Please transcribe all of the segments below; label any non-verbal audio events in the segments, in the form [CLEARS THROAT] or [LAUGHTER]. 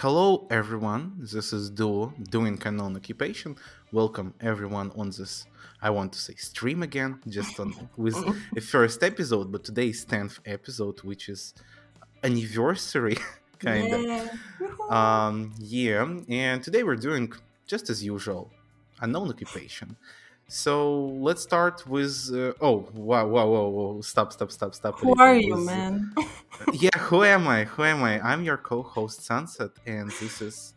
Hello, everyone. This is Duo doing Canon Occupation. Welcome, everyone, on this. I want to say stream again, just on with a first episode, but today is tenth episode, which is anniversary, [LAUGHS] kind of. Yeah. Woohoo. Um, yeah, and today we're doing just as usual, unknown occupation. So let's start with. Uh, oh, wow, wow, wow, wow! Stop, stop, stop, stop! Who are you, with- man? [LAUGHS] yeah, who am I? Who am I? I'm your co-host Sunset, and this is.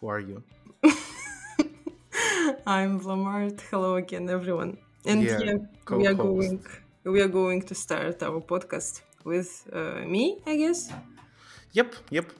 Who are you? [LAUGHS] I'm Vlamart. Hello again, everyone. And Yeah, yeah, we are going. We are going to start our podcast with uh, me, I guess. Yep, yep.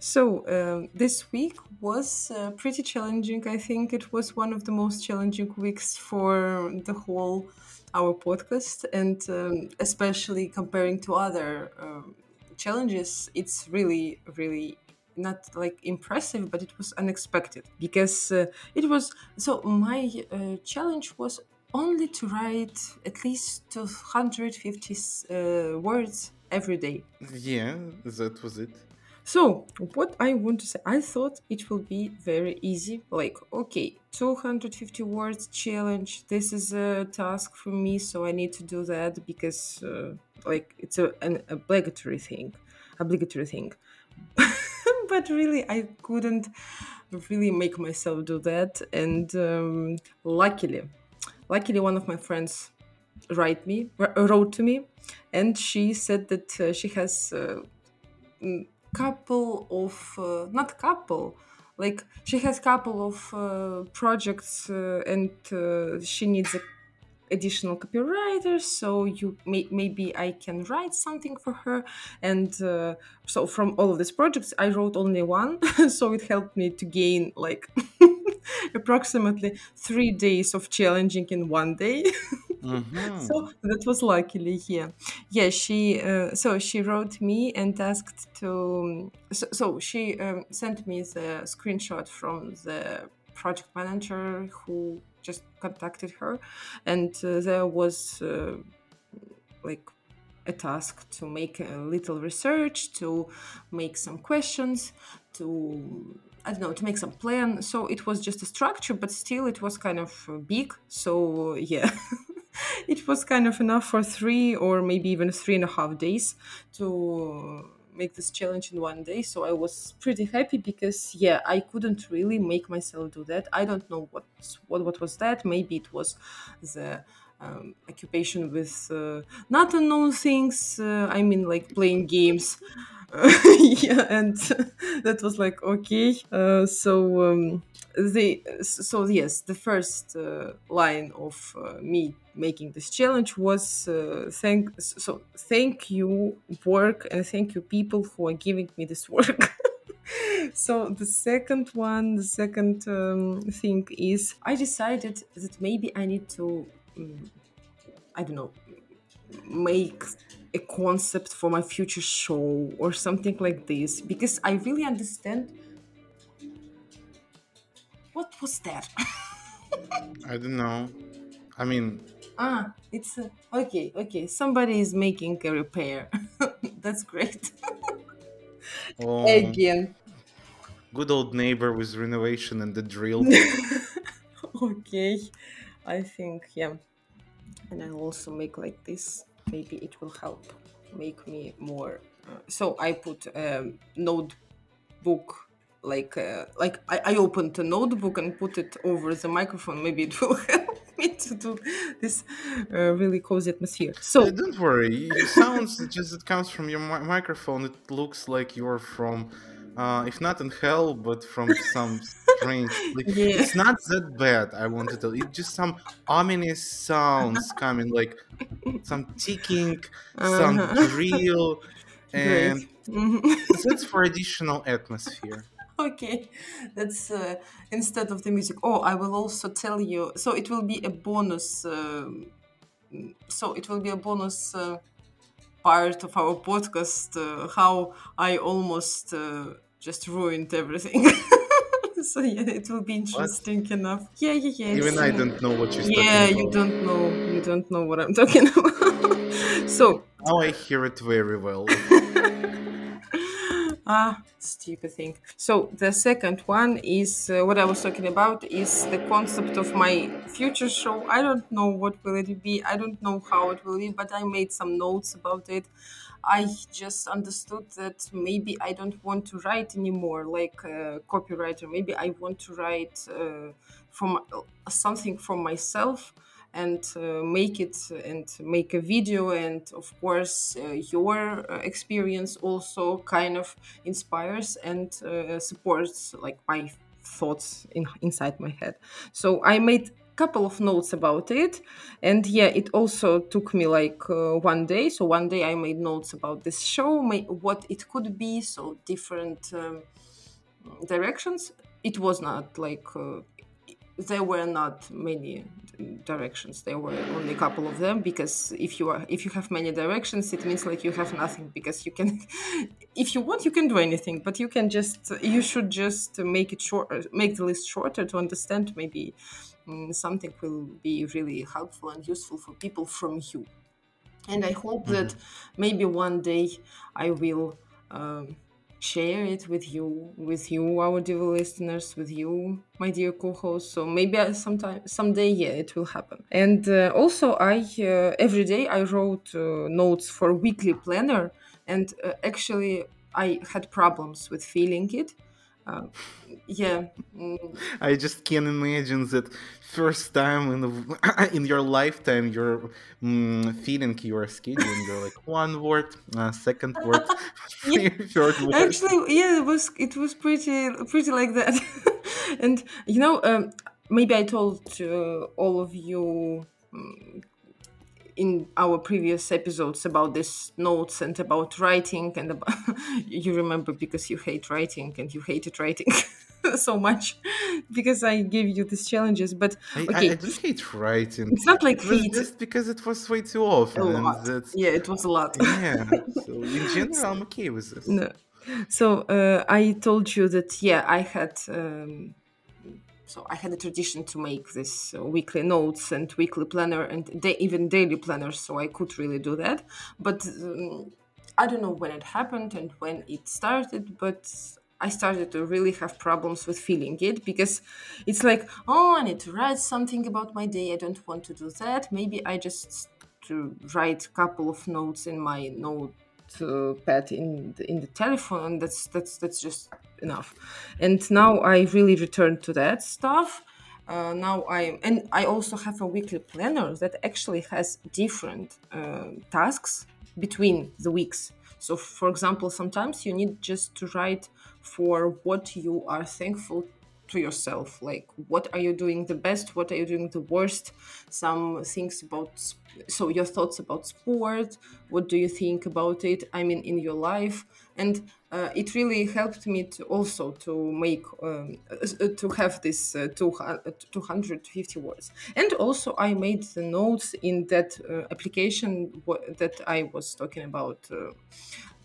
So um, this week was uh, pretty challenging. I think it was one of the most challenging weeks for the whole our podcast, and um, especially comparing to other um, challenges, it's really, really not like impressive, but it was unexpected because uh, it was. So my uh, challenge was only to write at least 250 uh, words every day. Yeah, that was it. So, what I want to say, I thought it will be very easy. Like, okay, 250 words challenge. This is a task for me, so I need to do that because, uh, like, it's a, an obligatory thing. Obligatory thing. [LAUGHS] but really, I couldn't really make myself do that. And um, luckily, luckily, one of my friends write me wrote to me, and she said that uh, she has. Uh, couple of uh, not couple like she has couple of uh, projects uh, and uh, she needs additional copywriters so you may, maybe i can write something for her. And uh, so from all of these projects i wrote only one [LAUGHS] so it helped me to gain like [LAUGHS] approximately three days of challenging in one day [LAUGHS] Mhm. so that was luckily here. yeah she uh, so she wrote me and asked to so, so she um, sent me the screenshot from the project manager who just contacted her and uh, there was uh, like a task to make a little research to make some questions to i don't know to make some plan so it was just a structure but still it was kind of uh, big so yeah [LAUGHS] [LAUGHS] it was kind of enough for three or maybe even three and a half days to make this challenge in one day. So i was pretty happy because yeah i couldn't really make myself do that. I don't know what what, what was that. Maybe it was the um, occupation with uh, not unknown things uh, i mean like playing games. [LAUGHS] Yeah and [LAUGHS] that was like okay uh, so um, so yes the first uh, line of uh, me making this challenge was uh, thank so thank you work and thank you people who are giving me this work. [LAUGHS] So the second one the second um, thing is i decided that maybe i need to i don't know make a concept for my future show or something like this. Because i really understand what was that? I don't know. I mean, ah it's a, okay okay somebody is making a repair. [LAUGHS] That's great. [LAUGHS] Oh, again. Good old neighbor with renovation and the drill. [LAUGHS] okay i think yeah and i'll also make like this maybe it will help make me more uh, so i put a notebook like uh, like I, I opened a notebook and put it over the microphone maybe it [LAUGHS] will help me to do this uh, really cozy atmosphere Uh, so don't worry. It sounds just it comes from your mi- microphone. It looks like you're from, uh, if not in hell, but from some strange. Like, Yeah. It's not that bad. I want to tell. It's just some ominous sounds [LAUGHS] coming, like some ticking, some Uh-huh. drill, [LAUGHS] and Mhm. that's for additional atmosphere. [LAUGHS] okay that's uh, instead of the music oh i will also tell you so it will be a bonus um, so it will be a bonus uh, part of our podcast uh, how i almost uh, just ruined everything so [LAUGHS] yeah it will be interesting enough yeah yeah yeah Even I don't know what you're yeah talking you about. don't know you don't know what i'm [LAUGHS] talking about [LAUGHS] so Now I hear it very well. Ah, stupid thing. So the second one is uh, what I was talking about is the concept of my future show. I don't know what will it be. I don't know how it will be, but I made some notes about it. I just understood that maybe I don't want to write anymore like a copywriter. Maybe I want to write uh, from uh, something for myself and uh, make it and make a video and of course uh, your uh, experience also kind of inspires and uh, supports like my thoughts in, inside my head so i made couple of notes about it. And yeah it also took me like uh, one day. So one day i made notes about this show what it could be so different um, directions. It was not like uh, there were not many directions. There were only a couple of them because if you are if you have many directions it means like you have nothing because you can [LAUGHS] if you want you can do anything but you can just you should just make it short make the list shorter to understand maybe something will be really helpful and useful for people from you and i hope mm-hmm. that maybe one day i will um, share it with you, with you, our dear listeners, with you, my dear co-host. So maybe sometime, someday, yeah, it will happen. And uh, also, I uh, every day I wrote uh, notes for weekly planner, and uh, actually I had problems with feeling it. Uh, yeah, mm. I just can't imagine that first time in the, [COUGHS] in your lifetime you're mm, feeding your scheduling you're like one word uh, second [LAUGHS] word yeah. [LAUGHS] third word actually yeah it was it was pretty pretty like that [LAUGHS] and you know um, maybe i told uh, all of you um, in our previous episodes about these notes and about writing and about, [LAUGHS] you remember because you hate writing and you hated writing [LAUGHS] so much because I gave you these challenges. But okay, I, I just hate writing. It's not like it just because it was way too often. A lot. Yeah, it was a lot. [LAUGHS] yeah. So in general, I'm okay with this. No. So uh, I told you that yeah, I had. Um, so I had a tradition to make this uh, weekly notes and weekly planner and da- even daily planners, so I could really do that. But um, I don't know when it happened and when it started, but I started to really have problems with feeling it because it's like, oh, I need to write something about my day. I don't want to do that. Maybe I just to write a couple of notes in my note uh, pad in the, in the telephone. That's that's that's just enough. And now I really return to that stuff. Uh, now I and I also have a weekly planner that actually has different uh, tasks between the weeks. So, for example, sometimes you need just to write for what you are thankful to yourself like what are you doing the best? What are you doing the worst? Some things about so your thoughts about sport what do you think about it i mean in your life? And uh, it really helped me to also to make um, uh, to have this uh, 250 words. And also i made the notes in that uh, application that i was talking about uh,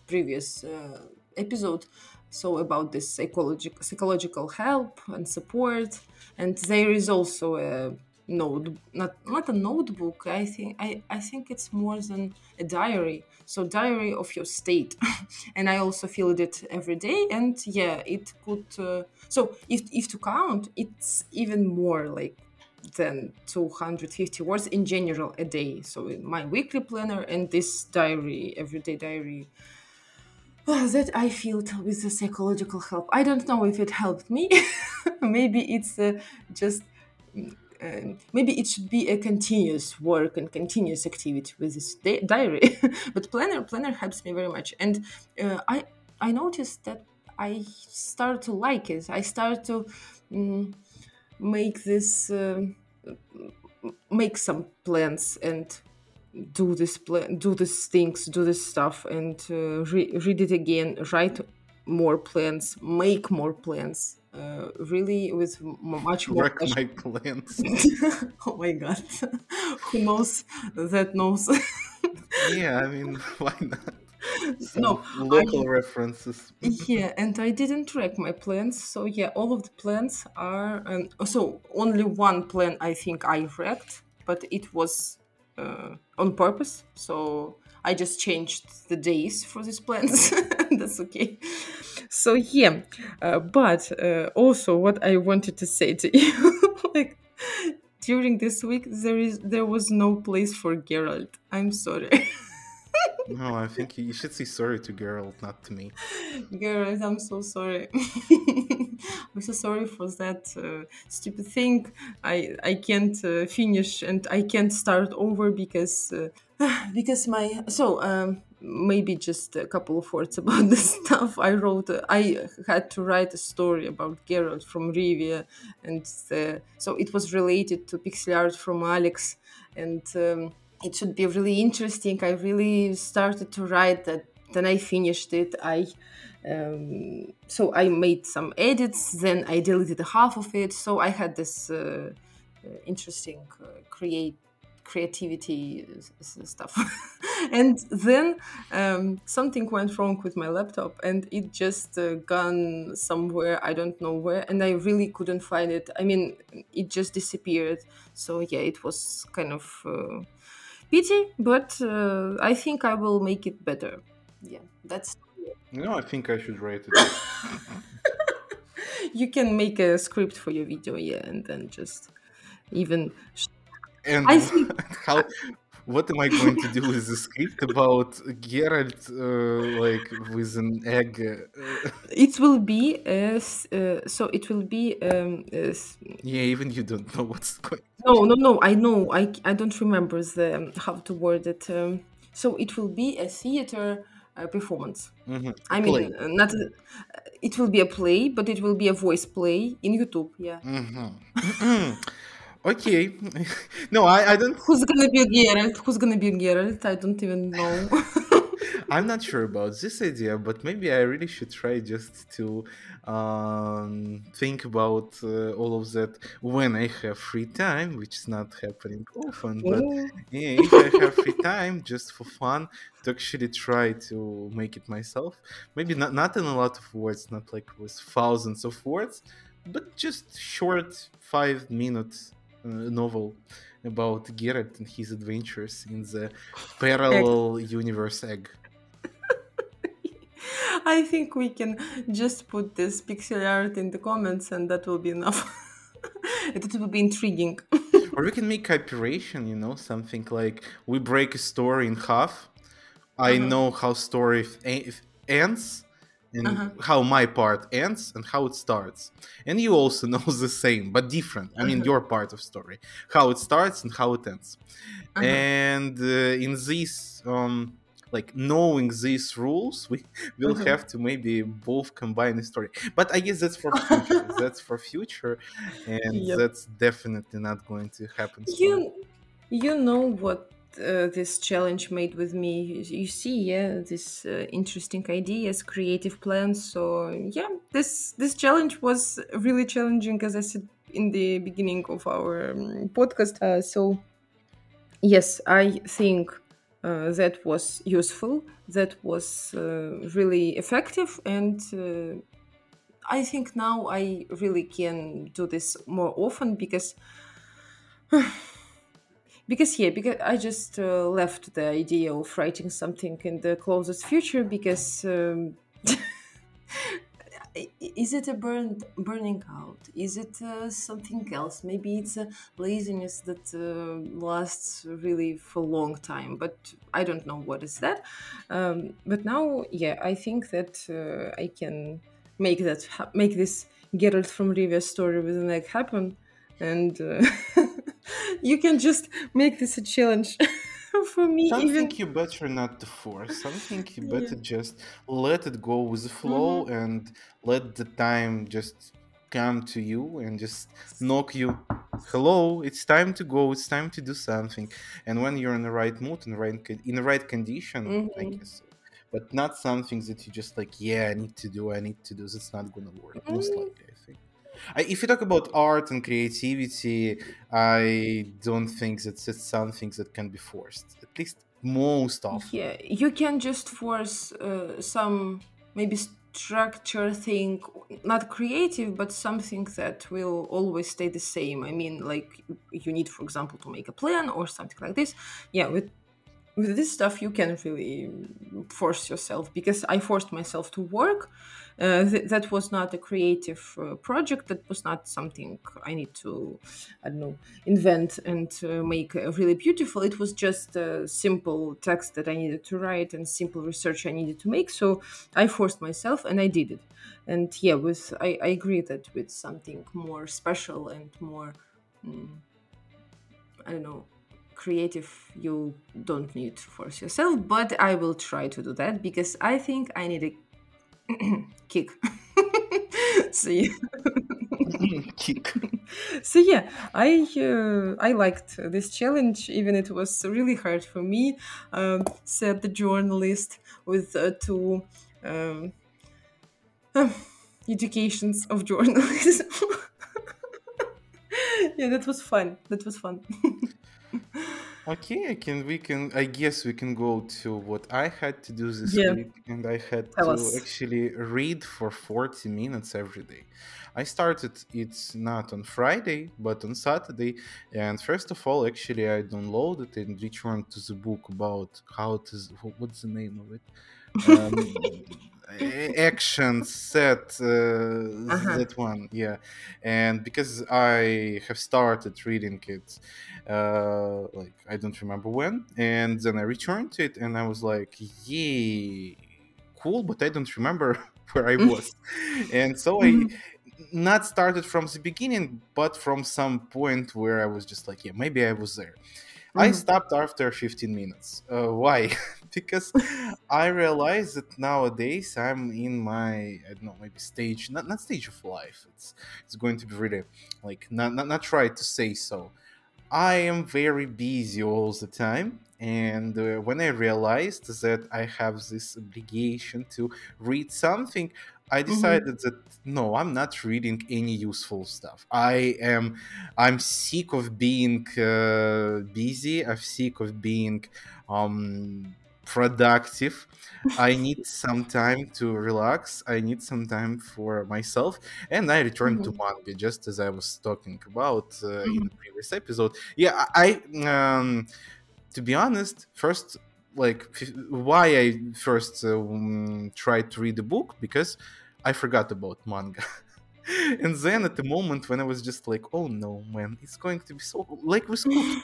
previous uh, episode so about this psychological psychological help and support. And there is also a note not not a notebook i think i i think it's more than a diary. So diary of your state. [LAUGHS] And i also filled it every day and yeah it could uh, so if if to count it's even more like than 250 words in general a day. So my weekly planner and this diary everyday diary that I feel with the psychological help. I don't know if it helped me. [LAUGHS] maybe it's uh, just uh, maybe it should be a continuous work and continuous activity with this di- diary. [LAUGHS] but planner planner helps me very much, and uh, I I noticed that I start to like it. I start to um, make this uh, make some plans and do this plan do these things do this stuff and uh, re- read it again write more plans make more plans uh, really with m- much more Work my plans. [LAUGHS] Oh my god. [LAUGHS] Who knows? That knows. [LAUGHS] Yeah i mean why not? Some no local I, references. Yeah and i didn't track my plans so yeah all of the plans are um, so only one plan i think i wrecked but it was uh, on purpose. So I just changed the days for these plans. [LAUGHS] that's okay. So yeah, uh, but uh, also what I wanted to say to [LAUGHS] you, like during this week, there is there was no place for Geralt. I'm sorry. [LAUGHS] No, I think you should say sorry to Geralt, not to me. Geralt, I'm so sorry. I'm so sorry for that uh, stupid thing. I I can't uh, finish and I can't start over because uh, [SIGHS] because my so um, maybe just a couple of words [LAUGHS] about the stuff I wrote. I had to write a story about Geralt from Rivia, and so it was related to pixel art from Alex and. Um, it should be really interesting. I really started to write that. Then I finished it. I um, so I made some edits. Then I deleted half of it. So I had this uh, uh, interesting uh, create creativity stuff. [LAUGHS] and then um, something went wrong with my laptop, and it just uh, gone somewhere. I don't know where, and I really couldn't find it. I mean, it just disappeared. So yeah, it was kind of uh, pity, but uh, I think I will make it better. Yeah, that's. No, I think I should write it. [LAUGHS] you can make a script for your video, yeah, and then just even. And I think [LAUGHS] how what am I going to do with the script about Geralt, uh, like with an egg? It will be as uh, so. It will be. Um, yeah, even you don't know what's going. No, no, no. I know. I I don't remember the how to word it. Um, so it will be a theater uh, performance. Mm-hmm. I mean, uh, not. A, it will be a play, but it will be a voice play in YouTube. Yeah. Mm-hmm. Okay. [LAUGHS] no, I, I don't. Who's gonna be Geralt? Who's gonna be Geralt? I don't even know. [LAUGHS] I'm not sure about this idea, but maybe I really should try just to um, think about uh, all of that when I have free time, which is not happening often. But yeah, if I have free time, just for fun, to actually try to make it myself. Maybe not not in a lot of words, not like with thousands of words, but just short five minutes novel about Geralt and his adventures in the parallel egg. universe egg. [LAUGHS] I think we can just put this pixel art in the comments and that will be enough. [LAUGHS] it will be intriguing. [LAUGHS] or we can make cooperation, you know, something like we break a story in half. I uh-huh. know how story ends and uh-huh. how my part ends and how it starts and you also know the same but different i mean uh-huh. your part of story how it starts and how it ends uh-huh. and uh, in this um like knowing these rules we [LAUGHS] will uh-huh. have to maybe both combine the story but i guess that's for [LAUGHS] future that's for future and yep. that's definitely not going to happen soon. you you know what uh, this challenge made with me you see yeah this uh, interesting ideas creative plans so yeah this this challenge was really challenging as i said in the beginning of our um, podcast uh, so yes i think uh, that was useful that was uh, really effective and uh, i think now i really can do this more often because [SIGHS] because yeah because i just uh, left the idea of writing something in the closest future because um, [LAUGHS] is it a burn, burning out? Is it uh, something else? Maybe it's a laziness that uh, lasts really for a long time but i don't know what is that. Um, but now yeah i think that uh, i can make that make this Geralt from Rivia story with an egg happen and uh, [LAUGHS] you can just make this a challenge [LAUGHS] [LAUGHS] for me something even you better not to force something you [LAUGHS] better yeah. just let it go with the flow mm-hmm. and let the time just come to you and just knock you hello it's time to go it's time to do something and when you're in the right mood the right in the right condition mm-hmm. i guess but not something that you just like yeah i need to do i need to do that's not gonna work mm-hmm. most likely if you talk about art and creativity, I don't think that it's something that can be forced. At least most of. Yeah, you can just force uh, some maybe structure thing, not creative, but something that will always stay the same. I mean, like you need, for example, to make a plan or something like this. Yeah, with with this stuff you can really force yourself because i forced myself to work. Uh, th- that was not a creative uh, project. That was not something i need to i don't know invent and uh, make uh, really beautiful. It was just a simple text that i needed to write and simple research i needed to make. So i forced myself and i did it. And yeah with i, I agree that with something more special and more mm, i don't know creative you don't need to force yourself but i will try to do that because i think i need a [COUGHS] kick [LAUGHS] so yeah. [LAUGHS] Kick. so yeah i uh, i liked this challenge even it was really hard for me um, said the journalist with uh, two um, [SIGHS] educations of journalism [LAUGHS] yeah that was fun that was fun [LAUGHS] Okay, I can. We can. I guess we can go to what I had to do this Yeah. week, and I had Tell to us. actually read for forty minutes every day. I started it not on Friday, but on Saturday. And first of all, actually, I downloaded and returned to the book about how to. What's the name of it? Um, [LAUGHS] action set uh, Uh-huh. that one yeah and because i have started reading it uh like i don't remember when and then i returned to it and i was like yay cool but i don't remember [LAUGHS] where i was [LAUGHS] and so i Mhm. not started from the beginning but from some point where i was just like yeah maybe i was there I Mhm. stopped after 15 minutes. Uh, why? [LAUGHS] because I realized that nowadays I'm in my I don't know maybe stage not not stage of life. It's it's going to be really like not not, not right to say so. I am very busy all the time, and uh, when I realized that I have this obligation to read something, I Mhm. decided that no, I'm not reading any useful stuff. I am, I'm sick of being uh, busy. I'm sick of being um, productive. I [LAUGHS] need some time to relax. I need some time for myself, and I returned to Mhm. manga just as I was talking about uh, in Mhm. the previous episode. Yeah, I I, um, to be honest, first like why I first um, tried to read the book because I forgot about manga. [LAUGHS] and then at the moment when I was just like, oh no, man, it's going to be so like with cooking.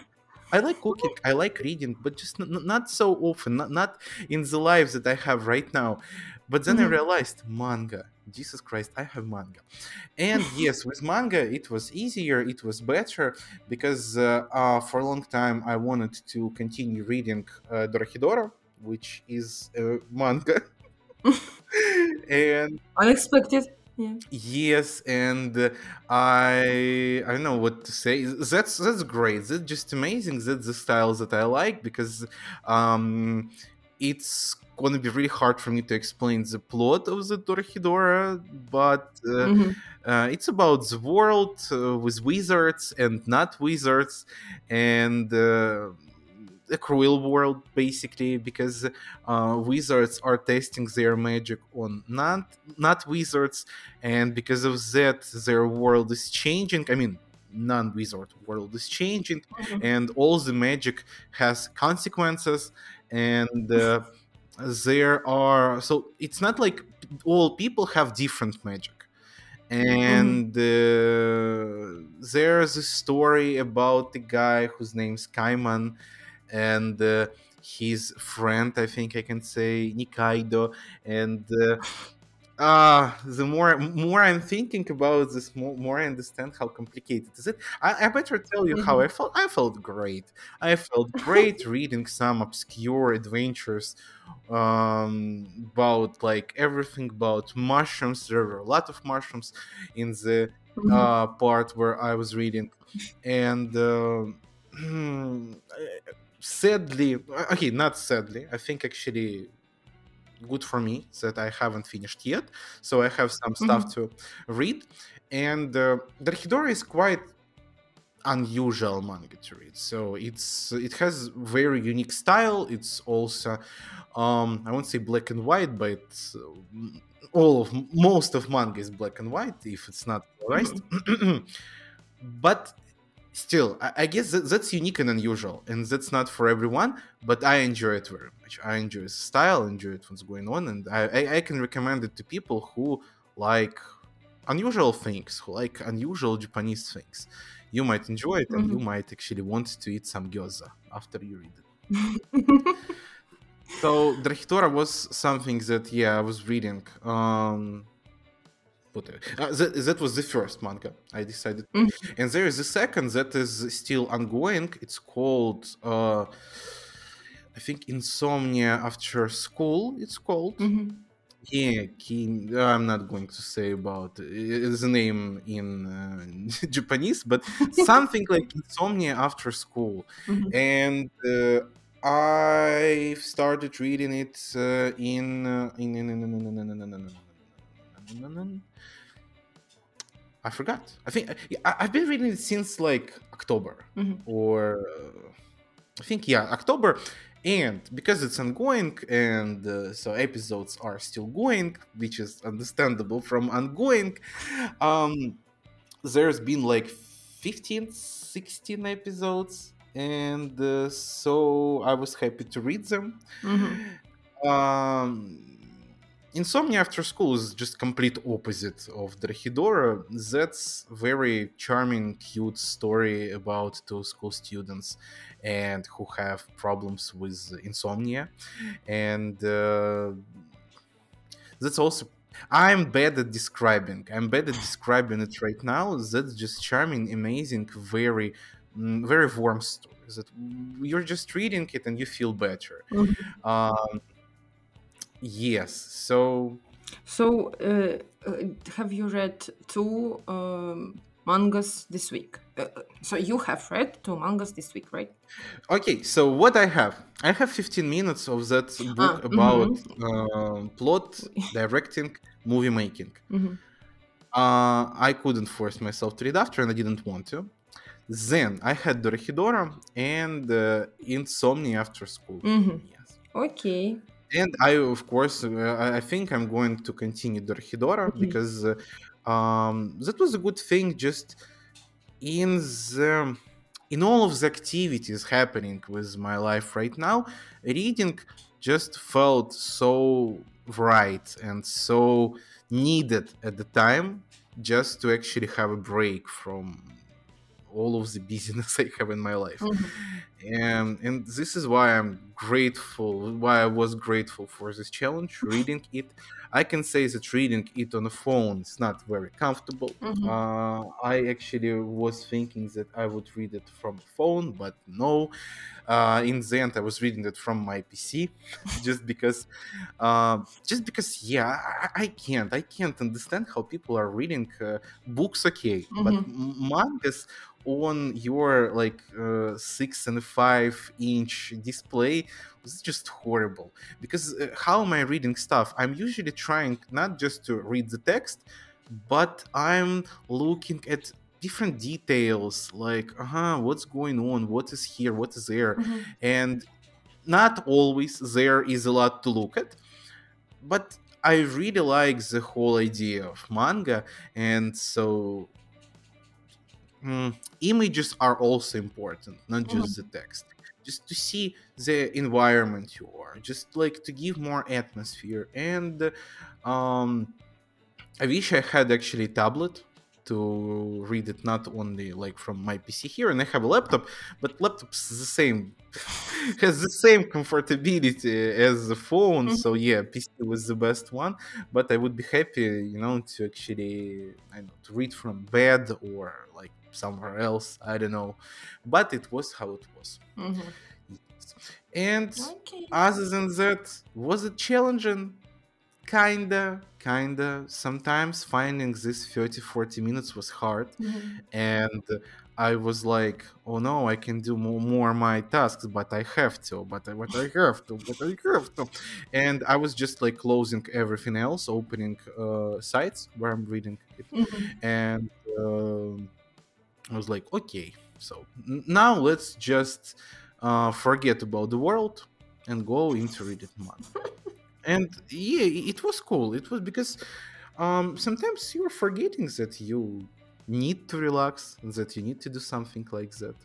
I like cooking, I like reading, but just n- not so often, not, not in the lives that I have right now. But then I Mhm. realized manga. Jesus Christ, I have manga. And [LAUGHS] yes, with manga, it was easier, it was better because uh, uh, for a long time I wanted to continue reading uh, Dorohedoro, which is a manga. [LAUGHS] and unexpected yeah Yes, and uh, I I don't know what to say. That's that's great. That's just amazing. That's the styles that I like because um, it's gonna be really hard for me to explain the plot of the Dorohedoro, but uh, Mhm. uh, it's about the world uh, with wizards and not wizards, and uh, a cruel world basically because uh, wizards are testing their magic on not not wizards, and because of that, their world is changing. I mean. Non-wizard world is changing, Mhm. and all the magic has consequences, and uh, there are so it's not like all people have different magic. And uh, there's a story about the guy whose name's Kaiman and uh, his friend, I think I can say Nikaido, and uh, ah, the more more I'm thinking about this, more, more I understand how complicated is it. I, I better tell you how Mhm. I felt. I felt great. I felt great [LAUGHS] reading some obscure adventures um, about like everything about mushrooms. There were a lot of mushrooms in the Mhm. uh, part where I was reading, and um [CLEARS THROAT] sadly, okay, not sadly. I think actually good for me that I haven't finished yet. So I have some stuff Mhm. to read. And uh, Dorohedoro is quite unusual manga to read. So it's it has very unique style. It's also um I won't say black and white, but uh, all of most of manga is black and white if it's not colorized. [CLEARS THROAT] but still I, I guess that, that's unique and unusual and that's not for everyone but i enjoy it very much i enjoy the style enjoy it what's going on and I, I, I can recommend it to people who like unusual things who like unusual japanese things you might enjoy it and you Mhm. might actually want to eat some gyoza after you read it [LAUGHS] so Dorohedoro was something that yeah I was reading. Um, uh, that, that was the first manga I decided, Mhm. and there is a second that is still ongoing. It's called uh, I think Insomnia After School. It's called. Mhm. Yeah, I'm not going to say about uh, the name in uh, Japanese, but something like Insomnia After School Mhm. and uh, I started reading it uh, in uh, in in in- in- in- in- in- in- in- in- in- in- in- I forgot. I think I- I've been reading it since like October Mhm. or uh, I think yeah October, and because it's ongoing and uh, so episodes are still going, which is understandable from ongoing. Um, there's been like 15 16 episodes and uh, so i was happy to read them Mhm. um insomnia after school is just complete opposite of Dorohedoro. that's very charming cute story about two school students and who have problems with insomnia. And uh, that's also i'm bad at describing. I'm bad at describing it right now. That's just charming amazing very mm, very warm story. That you're just reading it and you feel better. Mhm. um yes so So, uh, uh, have you read two um, mangas this week? Uh, uh, so you have read two mangas this week, right? okay so what i have i have 15 minutes of that book Ah, about um plot [LAUGHS] directing movie making Mhm. uh, I couldn't force myself to read after, and I didn't want to. Then I had Dorohedoro and uh, Insomnia after school. Mhm. Yes. Okay. And I, of course, uh, I- think I'm going to continue Dorohedoro Mhm. because uh, um, that was a good thing just in the in all of the activities happening with my life right now reading just felt so right and so needed at the time just to actually have a break from all of the busyness [LAUGHS] I have in my life. Mhm. And and this is why I'm grateful, why I was grateful for this challenge, [LAUGHS] reading it. I can say that reading it on a phone is not very comfortable. Mhm. Uh, I actually was thinking that I would read it from a phone, but no. Uh, in the end, I was reading it from my PC, [LAUGHS] just because, uh, just because, yeah, I, I can't, I can't understand how people are reading uh, books. Okay, but Mhm. m- mangas on your like uh, six and five inch display was just horrible. Because uh, how am i reading stuff? I'm usually trying not just to read the text but i'm looking at different details like uh-huh what's going on? What is here? What is there? Mhm. and not always there is a lot to look at but i really like the whole idea of manga and so mm, images are also important not just the text. Just to see the environment you are just like to give more atmosphere. And um i wish i had actually a tablet to read it not only like from my pc here and i have a laptop but laptop's the same [LAUGHS] has the same comfortability as the phone Mhm. so yeah pc was the best one but i would be happy you know to actually I know, to read from bed or like somewhere else i don't know but it was how it was Mhm. Yes. and Okay. other than that was it challenging kinda kinda sometimes finding this 30 40 minutes was hard Mhm. and i was like oh no i can do more, more my tasks but i have to but I, but I [LAUGHS] have to but i have to and i was just like closing everything else opening uh, sites where i'm reading it Mhm. and um, I was like, okay, so n- now let's just uh, forget about the world and go into read it. [LAUGHS] and yeah, it was cool. It was because um, sometimes you're forgetting that you need to relax, and that you need to do something like that.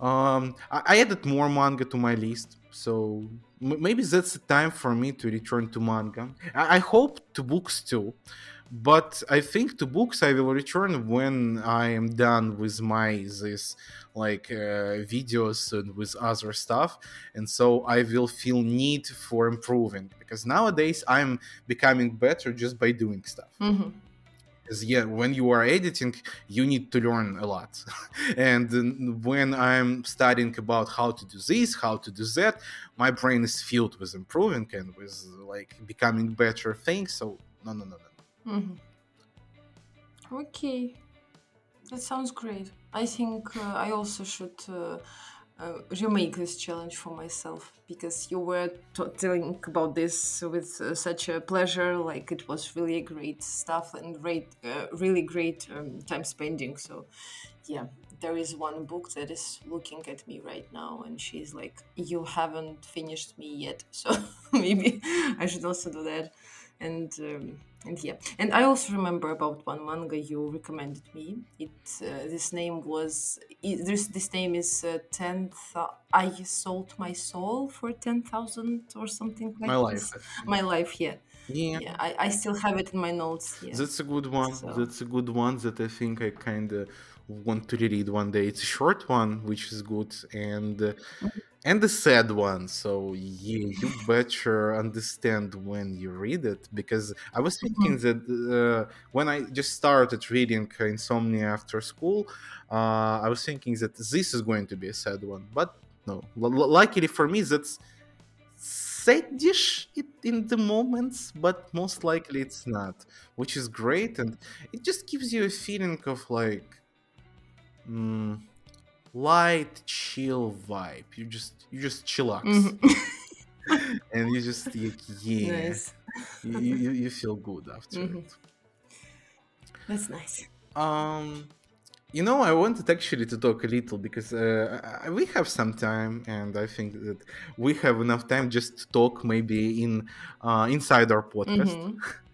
Um, I, I added more manga to my list, so maybe that's the time for me to return to manga. I, I hope to books too, but I think to books I will return when I am done with my this like uh, videos and with other stuff, and so I will feel need for improving because nowadays I'm becoming better just by doing stuff. hmm Because yeah, when you are editing, you need to learn a lot. [LAUGHS] and when I'm studying about how to do this, how to do that, my brain is filled with improving and with like becoming better things. So no, no, no, no. Hmm Okay, that sounds great. I think uh, I also should uh, uh, remake this challenge for myself because you were t- telling about this with uh, such a pleasure. Like it was really great stuff and great, uh, really great um, time spending. So, yeah, there is one book that is looking at me right now, and she's like, "You haven't finished me yet." [LAUGHS] So maybe I should also do that. And um, and yeah, and I also remember about one manga you recommended me. It uh, this name was i- this this name is uh, ten. I sold my soul for ten thousand or something like My life. this. Think. My life, yeah, Yeah, yeah. I, I still have it in my notes. Yeah. that's a good one. So That's a good one that I think I kind of want to reread one day. It's a short one, which is good, and uh, and the sad one. So yeah, you better understand when you read it because I was thinking Mhm. that uh, when I just started reading Insomnia after school, uh, I was thinking that this is going to be a sad one, but no. L- luckily for me, that's sadish it in the moments, but most likely it's not, which is great, and it just gives you a feeling of like. Mm, light chill vibe you just you just chillax Mhm. [LAUGHS] [LAUGHS] and you just like yeah nice. you, you, you feel good after Mhm. it That's nice. um you know i wanted actually to talk a little because uh, we have some time and i think that we have enough time just to talk maybe in uh, inside our podcast hmm [LAUGHS]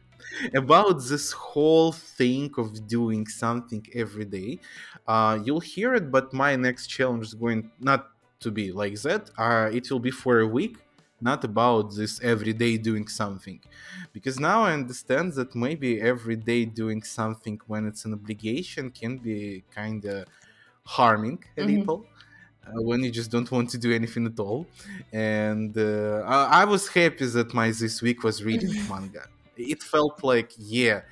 about this whole thing of doing something every day. Uh, you'll hear it, but my next challenge is going not to be like that. Uh, it will be for a week, not about this every day doing something. Because now I understand that maybe every day doing something when it's an obligation can be kind of harming a hmm little. Uh, when you just don't want to do anything at all, and uh, I, I was happy that my this week was reading [LAUGHS] manga. It felt like yeah,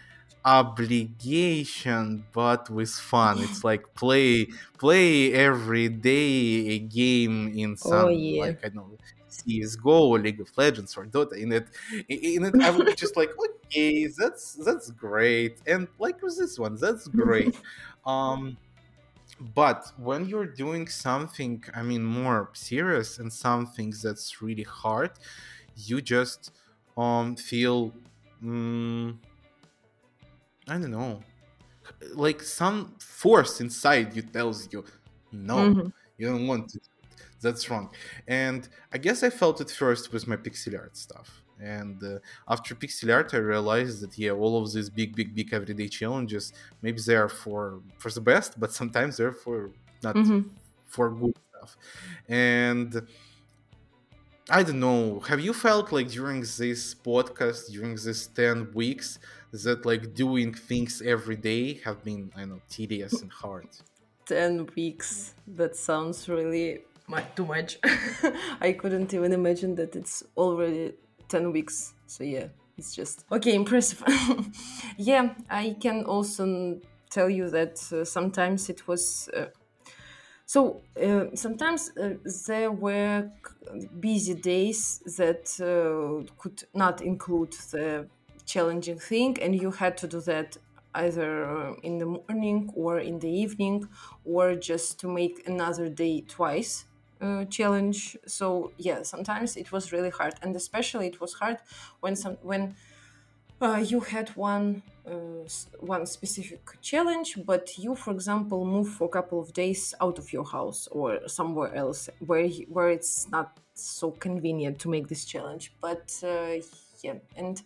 obligation but with fun. It's [LAUGHS] like play play every day a game in Oh some yeah. like i don't know csgo or league of legends or dota in it in it i was just like okay that's that's great. And like with this one that's great. [LAUGHS] Um but when you're doing something i mean more serious and something that's really hard you just um feel mm, I don't know. Like some force inside you tells you, no, hmm you don't want to. it. That's wrong. And I guess I felt it first with my pixel art stuff. And uh, after pixel art, I realized that yeah, all of these big, big, big everyday challenges, maybe they are for for the best, but sometimes they're for not hmm for good stuff. And I don't know. Have you felt like during this podcast, during these 10 weeks, that like doing things every day have been, I know, tedious and hard? 10 weeks. That sounds really mu- too much. [LAUGHS] I couldn't even imagine that it's already 10 weeks. So, yeah, it's just okay, impressive. [LAUGHS] yeah, I can also tell you that uh, sometimes it was. Uh, so uh, sometimes uh, there were busy days that uh, could not include the challenging thing, and you had to do that either uh, in the morning or in the evening, or just to make another day twice uh, challenge. So yeah, sometimes it was really hard, and especially it was hard when some when uh, you had one uh, one specific challenge, but you, for example, move for a couple of days out of your house or somewhere else where where it's not so convenient to make this challenge. But uh, yeah, and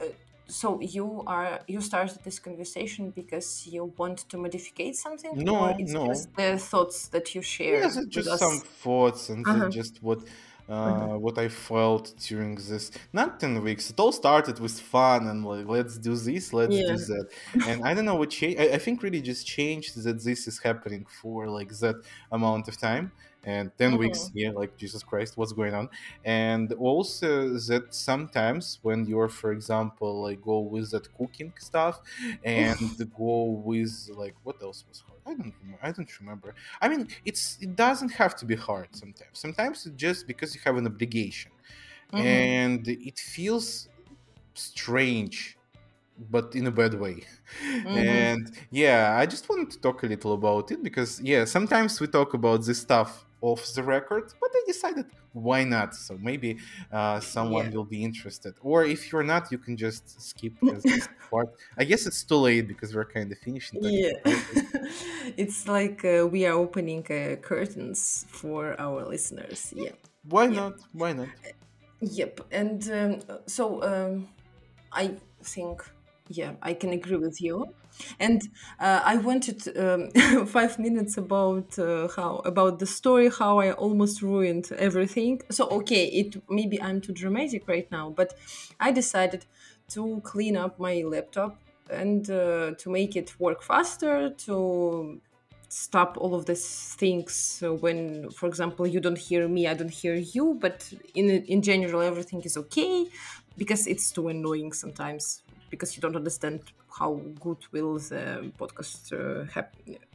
uh, so you are you started this conversation because you want to modify something or No, it's no. just the thoughts that you share Yes, it's just some thoughts and uh-huh. just what. Uh, what I felt during this not ten weeks. It all started with fun and like let's do this, let's do that. And I don't know what changed. I, I think really just changed that this is happening for like that amount of time. And ten weeks, Mhm. yeah, like Jesus Christ, what's going on? And also that sometimes when you're, for example, like go with that cooking stuff and [LAUGHS] go with like what else was hard? I don't remember. I don't remember. I mean, it's it doesn't have to be hard sometimes. Sometimes it's just because you have an obligation, Mhm. and it feels strange, but in a bad way. [LAUGHS] Mhm. And yeah, I just wanted to talk a little about it because yeah, sometimes we talk about this stuff off the record, but I decided why not? So maybe uh, someone yeah will be interested, or if you're not, you can just skip [LAUGHS] this, part. I guess it's too late because we're kind of finishing Yeah, [LAUGHS] it's like uh, we are opening uh, curtains for our listeners. Yeah, Why yeah, not? Why not? yep. And um, so um, I think, yeah, I can agree with you. And uh, I wanted um, [LAUGHS] five minutes about uh, how about the story, how I almost ruined everything. So okay, it maybe I'm too dramatic right now, but I decided to clean up my laptop and uh, to make it work faster, to stop all of these things when for example you don't hear me i don't hear you but in in general everything is okay because it's too annoying sometimes because you don't understand how good will the podcast uh,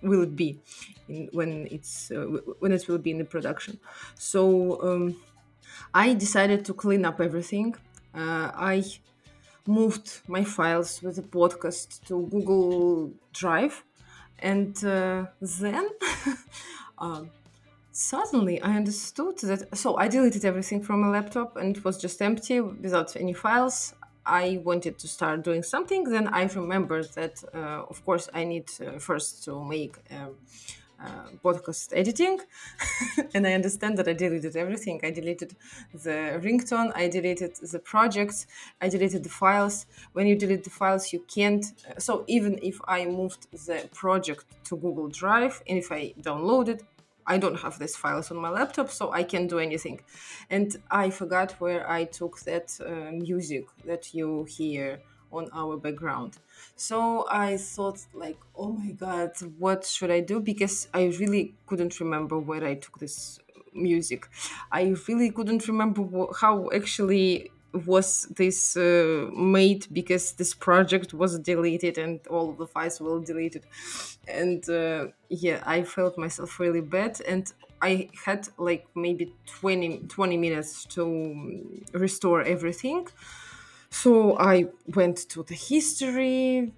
will it be in, when it's uh, when it will be in the production so um, i decided to clean up everything uh, i moved my files with the podcast to google drive and uh, then [LAUGHS] um, suddenly I understood that. So I deleted everything from my laptop and it was just empty without any files. I wanted to start doing something. Then I remembered that, uh, of course, I need uh, first to make. Um, uh, podcast editing [LAUGHS] and i understand that i deleted everything i deleted the ringtone i deleted the projects i deleted the files when you delete the files you can't uh, so even if i moved the project to google drive and if i download it i don't have these files on my laptop so i can't do anything. And i forgot where i took that uh, music that you hear on our background. So i thought like oh my god what should i do? Because i really couldn't remember where i took this music. I really couldn't remember how actually was this uh, made because this project was deleted and all of the files were deleted and uh, yeah i felt myself really bad and i had like maybe 20, 20 minutes to um, restore everything so I went to the history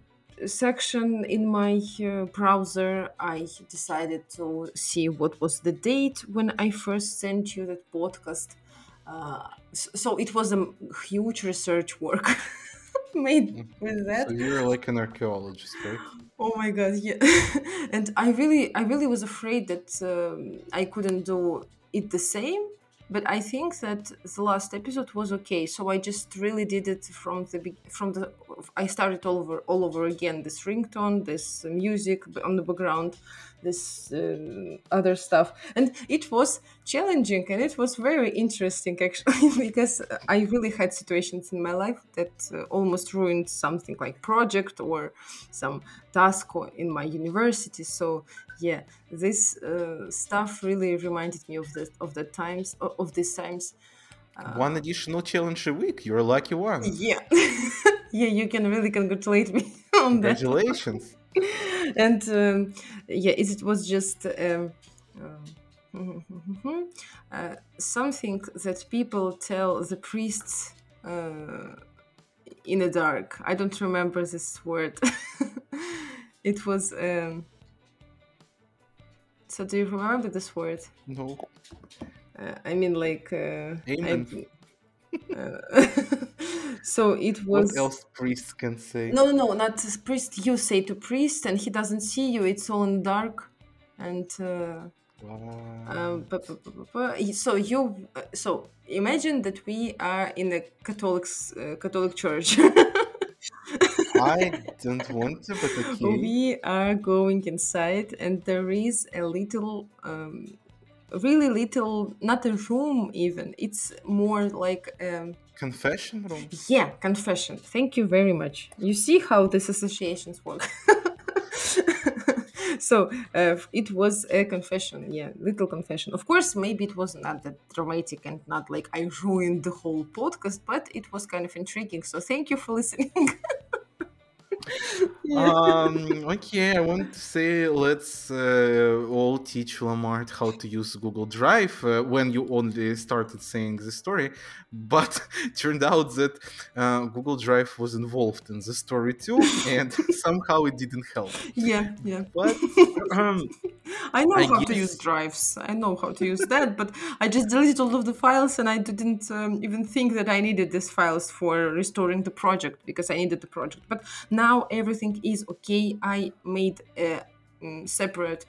section in my uh, browser. I decided to see what was the date when I first sent you that podcast. Uh, so it was a huge research work [LAUGHS] made Mm. with that. So you're like an archaeologist, right? Oh my god, yeah. [LAUGHS] and I really I really was afraid that um, I couldn't do it the same, but I think that the last episode was okay. So I just really did it from the from the I started all over all over again this ringtone, this music on the background, this uh, other stuff. And it was challenging and it was very interesting actually [LAUGHS] because I really had situations in my life that uh, almost ruined something like project or some task in my university. So yeah, this uh, stuff really reminded me of the of the times of of these times. One additional challenge a week. You're a lucky one. Yeah, [LAUGHS] yeah, you can really congratulate me [LAUGHS] on that. Congratulations. [LAUGHS] and um, yeah, it, it was just um, um, [LAUGHS] uh, something that people tell the priests uh, in the dark. I don't remember this word. it was. Um, so, do you remember this word? No. Uh, I mean, like. Uh, Amen. I- uh, so it was. What else priests can say? No, no, no, not priest. You say to priest, and he doesn't see you. It's all in dark, and uh, Wow. bu- so you. uh, So imagine that we are in a Catholic uh, Catholic church, [LAUGHS] I don't want to, but okay. We are going inside, and there is a little, um, really little, not a room even. It's more like, um, Confession room. yeah, confession. Thank you very much. You see how these associations work. [LAUGHS] so uh, it was a confession, yeah, little confession. Of course, maybe it was not that dramatic and not like I ruined the whole podcast, but it was kind of intriguing. So thank you for listening. [LAUGHS] Um, okay, I want to say let's uh, all teach Lamart how to use Google Drive uh, when you only started saying the story. But [LAUGHS] turned out that uh, Google Drive was involved in the story too, and [LAUGHS] somehow it didn't help. yeah, yeah. But [LAUGHS] um, I know I how to use drives. I know how to use that, but I just deleted all of the files and I didn't um, even think that I needed these files for restoring the project because I needed the project. But now everything is okay. I made a mm, separate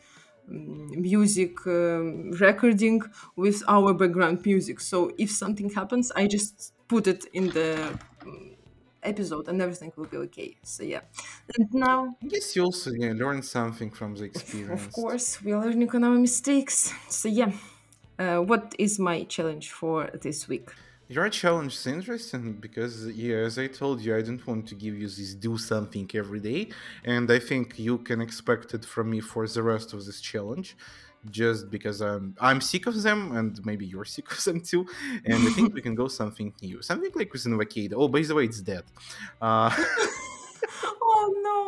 mm, music um, recording with our background music. So if something happens, I just put it in the mm, episode and everything will be okay. So yeah. And now I guess you also yeah, learn something from the experience. of course, we are learning on our mistakes. So yeah, uh, what is my challenge for this week? Your challenge is interesting because, yeah, as I told you, I don't want to give you this do something every day, and I think you can expect it from me for the rest of this challenge, just because I'm I'm sick of them, and maybe you're [LAUGHS] sick of them too, and I think we can go something new, something like with Invacade. Oh, by the way, it's dead. Uh, [LAUGHS] [LAUGHS] oh no,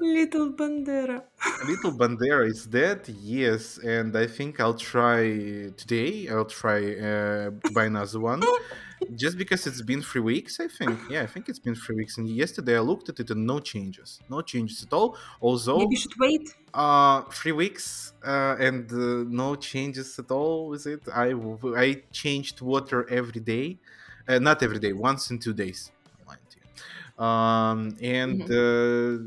little Bandera. Little Bandera is dead, yes, and I think I'll try today. I'll try uh, buy another one, [LAUGHS] just because it's been three weeks. I think, yeah, I think it's been three weeks. And yesterday I looked at it and no changes, no changes at all. Although, Maybe you should wait. uh, three weeks uh, and uh, no changes at all with it. I I changed water every day, uh, not every day, once in two days. Um, and. Uh,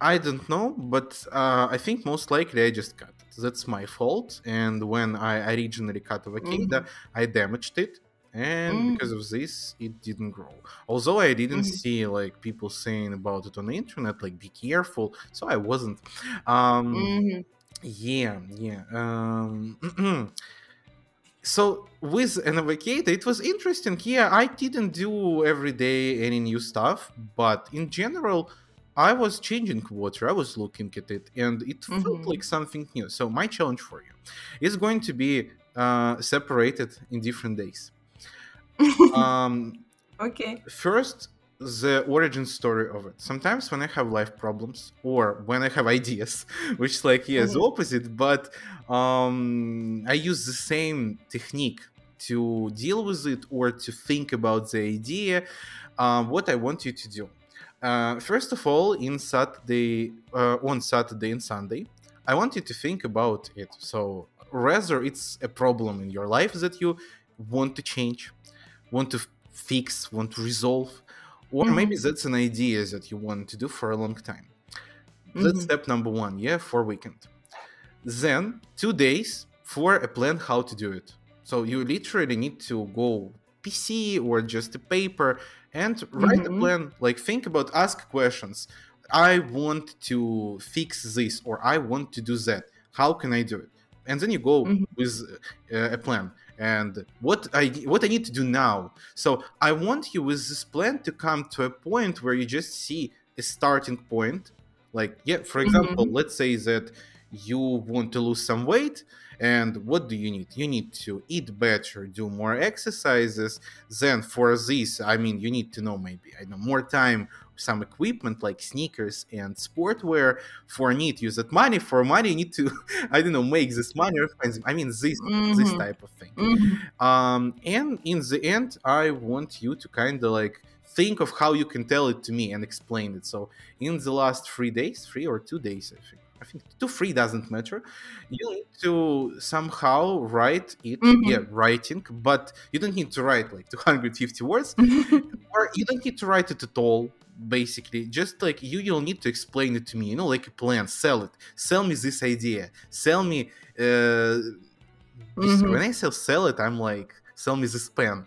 I don't know, but uh, I think most likely I just cut it. That's my fault. And when I originally cut Avocado, Mhm. I damaged it. And Mm. because of this, it didn't grow. Although I didn't Mhm. see like people saying about it on the internet, like be careful. So I wasn't. Um, Mhm. yeah, yeah. Um, [CLEARS THROAT] so with an avocado, it was interesting. Yeah, I didn't do every day any new stuff, but in general, I was changing water. I was looking at it, and it felt Mhm. like something new. So my challenge for you is going to be uh, separated in different days. [LAUGHS] Um, okay. first the origin story of it. Sometimes when i have life problems or when i have [LAUGHS] ideas which is like yeah the Mhm. opposite but um i use the same technique to deal with it or to think about the idea um, what i want you to do. Uh, first of all in saturday uh, on saturday and sunday i want you to think about it. So rather it's a problem in your life that you want to change want to fix want to resolve or maybe Mhm. that's an idea that you want to do for a long time that's Mhm. step number one yeah for weekend then two days for a plan how to do it so you literally need to go pc or just a paper and write a Mhm. plan like think about ask questions i want to fix this or i want to do that how can i do it and then you go Mhm. with uh, a plan and what i what i need to do now. So i want you with this plan to come to a point where you just see a starting point. Like yeah for mm-hmm. example let's say that you want to lose some weight and what do you need? You need to eat better do more exercises then for this. I mean you need to know maybe i know more time some equipment like sneakers and sportwear. For need use that money. For money you need to [LAUGHS] i don't know make this money i mean this this Mhm. type of thing. Mhm. um, and in the end i want you to kind of like think of how you can tell it to me and explain it. So in the last three days three or two days i think i think two three doesn't matter. You need to somehow write it Mhm. yeah writing but you don't need to write like 250 words. [LAUGHS] Or you don't need to write it at all basically. Just like you you'll need to explain it to me you know like a plan. Sell it. Sell me this idea. Sell me uh Mhm. when i say sell it i'm like sell me this pen.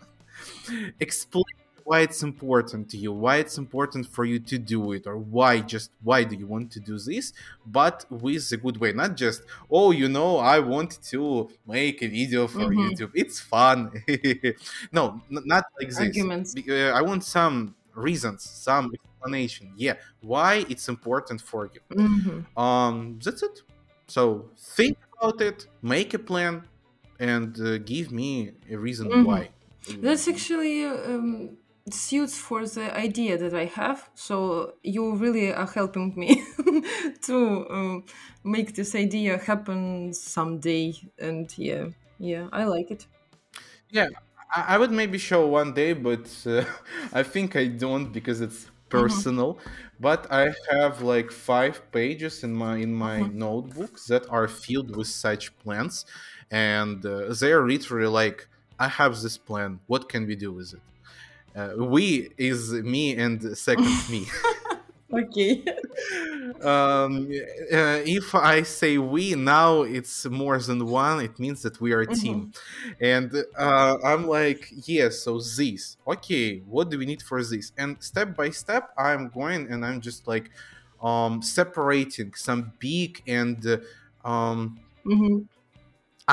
[LAUGHS] Explain why it's important to you, why it's important for you to do it, or why just why do you want to do this, but with a good way, not just oh, you know, I want to make a video for Mhm. YouTube. It's fun. [LAUGHS] no, not like this. Arguments. Uh, I want some reasons, some explanation. Yeah, why it's important for you. Mhm. Um, that's it. So think about it, make a plan, and uh, give me a reason Mhm. why. That's actually um, suits for the idea that I have. So you really are helping me [LAUGHS] to um, make this idea happen someday. And yeah, yeah, I like it. Yeah, I, I would maybe show one day, but uh, [LAUGHS] I think I don't because it's personal. But I have like five pages in my in my Mhm. notebook that are filled with such plans, and uh, they're literally like, I have this plan. What can we do with it? Uh, we is me and second me. [LAUGHS] Okay. um, uh, if I say we now, it's more than one. It means that we are a team, and uh, I'm like, yes. so this, okay. What do we need for this? And step by step, I'm going and I'm just like um, separating some big and uh, um, hmm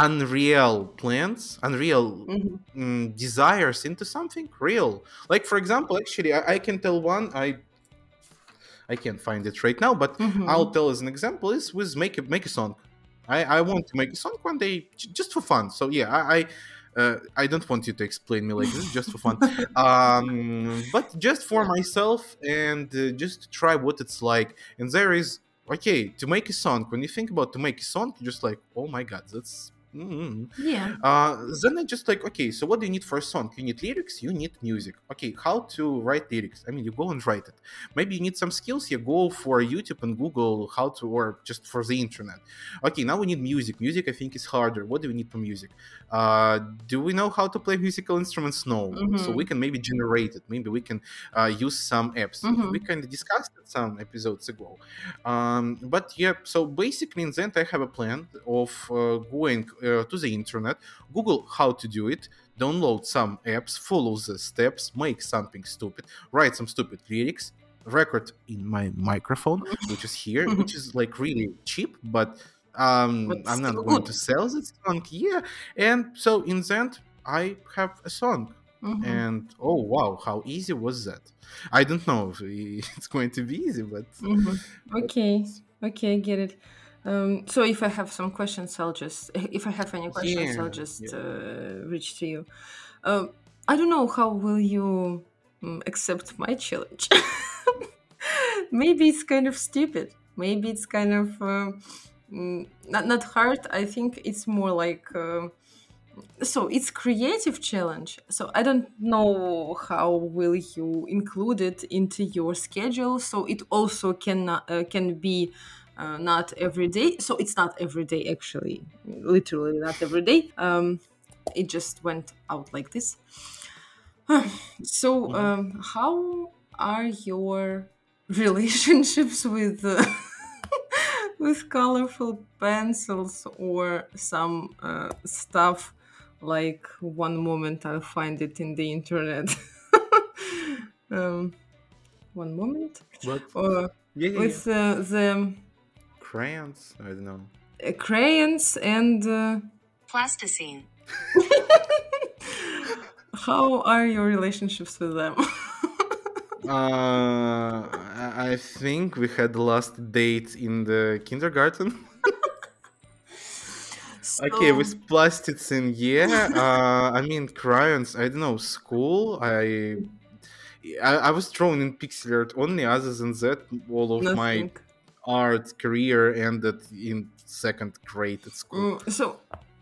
unreal plans, unreal hmm mm, desires into something real. Like for example, actually, I, I can tell one. I I can't find it right now, but hmm I'll tell as an example is with make a make a song. I, I want to make a song one day just for fun. So yeah, I I, uh, I don't want you to explain me like this just for fun, [LAUGHS] um, but just for myself and uh, just to try what it's like. And there is okay to make a song. When you think about to make a song, you're just like oh my god, that's. Mm Yeah. uh, then I just like, okay, so what do you need for a song? You need lyrics, you need music. Okay, how to write lyrics? I mean, you go and write it. Maybe you need some skills, you go for YouTube and Google how to, or just for the internet. Okay, now we need music. Music, I think, is harder. What do we need for music? Uh, do we know how to play musical instruments? No. So Mhm. we can maybe generate it. Maybe we can uh, use some apps. Mhm. We kind of discussed it some episodes ago. Um, but yeah, so basically in the end, I have a plan of uh, going uh, to the internet, Google how to do it, download some apps, follow the steps, make something stupid, write some stupid lyrics, record in my microphone, [LAUGHS] which is here, which is like really cheap, but um, But I'm not going to sell this song. Yeah, and so in the end, I have a song. Mhm. And oh wow, how easy was that? I don't know if [LAUGHS] it's going to be easy, but Mhm. Okay. Okay, I get it. Um, so if I have some questions, I'll just [LAUGHS] if I have any questions, I'll just yeah. uh, reach to you. Um, I don't know how will you um, accept my challenge. [LAUGHS] Maybe it's kind of stupid. Maybe it's kind of uh, mm, not not hard. I think it's more like. Uh, so it's creative challenge so i don't know how will you include it into your schedule so it also can uh, can be uh, not every day so it's not every day actually literally not every day um it just went out like this [SIGHS] so Mhm. um how are your [LAUGHS] relationships with uh, [LAUGHS] with colorful pencils or some uh, stuff like one moment I'll find it in the internet. [LAUGHS] um, one moment. What? Or Yeah, yeah, yeah. with uh, the crayons. I don't know. uh, crayons and uh, Plasticine. [LAUGHS] how are your relationships with them? [LAUGHS] Uh, I I think we had the last date in the kindergarten. [LAUGHS] Okay, with plasticine, yeah. Uh, I mean crayons. I don't know. School. I, I, I was drawn in pixel art only. Other than that, all of my nothing. Art career ended in second grade at school. Mm, so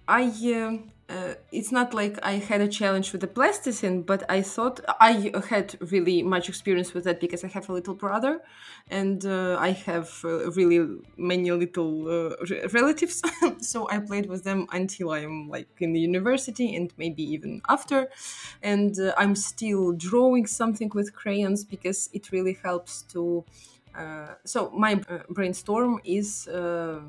I um, uh, it's not like I had a challenge with the plasticine, but I thought I had really much experience with that because I have a little brother, and uh, I have uh, really many little uh, re- relatives. [LAUGHS] so I played with them until I'm like in the university and maybe even after, and uh, I'm still drawing something with crayons because it really helps to. Uh, so my uh, brainstorm is. Uh,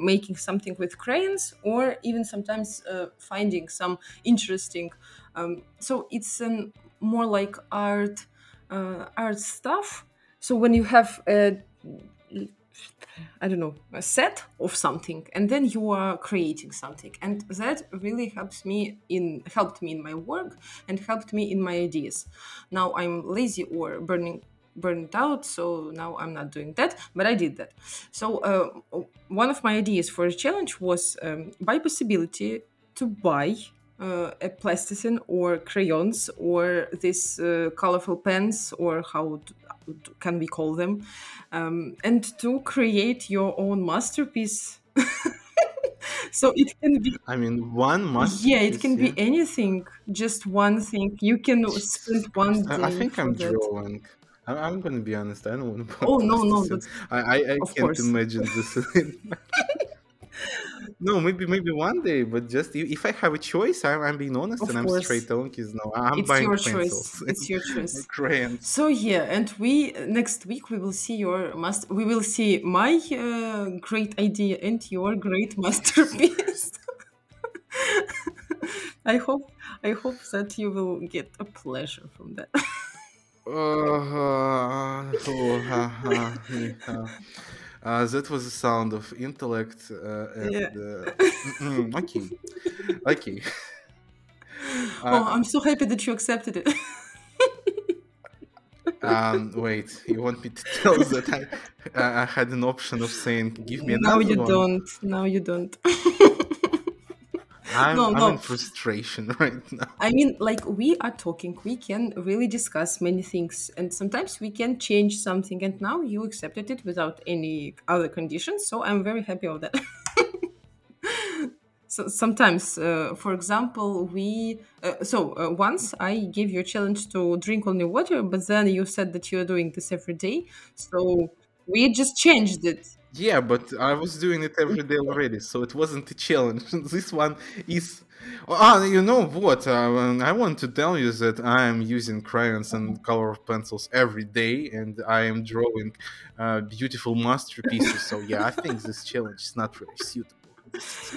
making something with crayons or even sometimes finding some interesting um, so it's an more like art art stuff. So when you have a I don't know, a set of something, and then you are creating something, and that really helps me in helped me in my work and helped me in my ideas. Now I'm lazy or burning burned out, so now I'm not doing that, but I did that. So uh, one of my ideas for a challenge was um, by possibility to buy uh, a plasticine or crayons or these uh, colorful pens or how can we call them um, and to create your own masterpiece [LAUGHS] so it can be I mean, one must. yeah it can be anything just one thing you can spend one day I, I think I'm that. drawing. I, I'm gonna be honest. I don't want to. Oh, no, no, that's- I I, I can't course. imagine this. [LAUGHS] no, maybe maybe one day, but just if, I have a choice, I'm, I'm being honest Of and I'm straight you no. I'm it's buying your pencils. choice [LAUGHS] it's your choice [LAUGHS] crayons. So yeah, and we next week we will see your master. We will see my uh, great idea and your great masterpiece. I hope I hope that you will get a pleasure from that. Uh, oh, yeah. Uh, that was the sound of intellect. Uh, and, Yeah. uh, mm, okay, okay. [LAUGHS] oh, Uh, I'm so happy that you accepted it. [LAUGHS] um, wait, you want me to [LAUGHS] tell that I, I I had an option of saying, "Give me another now you one." don't. Now you don't. I'm, No, I'm in frustration [LAUGHS] right now. I mean, like we are talking, we can really discuss many things, and sometimes we can change something. And now you accepted it without any other conditions, so I'm very happy of that. [LAUGHS] so sometimes, uh, for example, we uh, so uh, once I gave you a challenge to drink only water, but then you said that you are doing this every day, so we just changed it. Yeah, but I was doing it every day already, so it wasn't a challenge. [LAUGHS] this one is. Ah, you know what? Uh, I want to tell you that I am using crayons and color pencils every day, and I am drawing uh, beautiful masterpieces. So yeah, I think this challenge is not very suitable.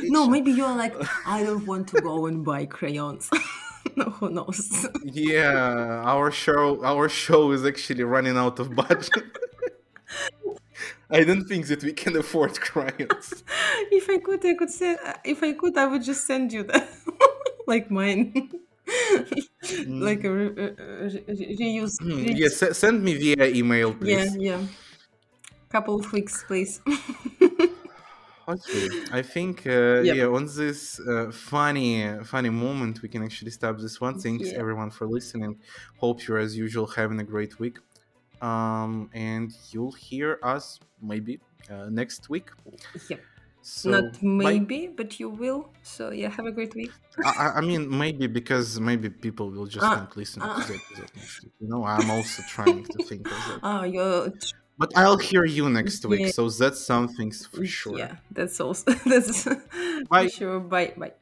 No, maybe you're like, [LAUGHS] I don't want to go and buy crayons. [LAUGHS] no, who knows? Yeah, our show, our show is actually running out of budget. I don't think that we can afford [LAUGHS] crayons. [LAUGHS] if I could, I could say. If I could, I would just send you that, [LAUGHS] like mine, like a re- re- re- re- reuse. Hmm, re- yeah, se- send me via email, please. yeah, yeah. Couple of weeks, please. Okay, I think uh, Yep. yeah, on this uh, funny funny moment, we can actually stop this one. Thanks Yeah. everyone for listening. Hope you're as usual having a great week. Um, and you'll hear us maybe uh, next week. yeah, So not maybe, but you will. So yeah, have a great week. I, I- mean, maybe because maybe people will just Ah, not listen ah. to the episode next week. You know, I'm also trying to think of that. [LAUGHS] Ah, you're. But I'll hear you next week, Yeah. so that's something for sure. Yeah, that's also [LAUGHS] that's Bye. for sure. Bye, bye.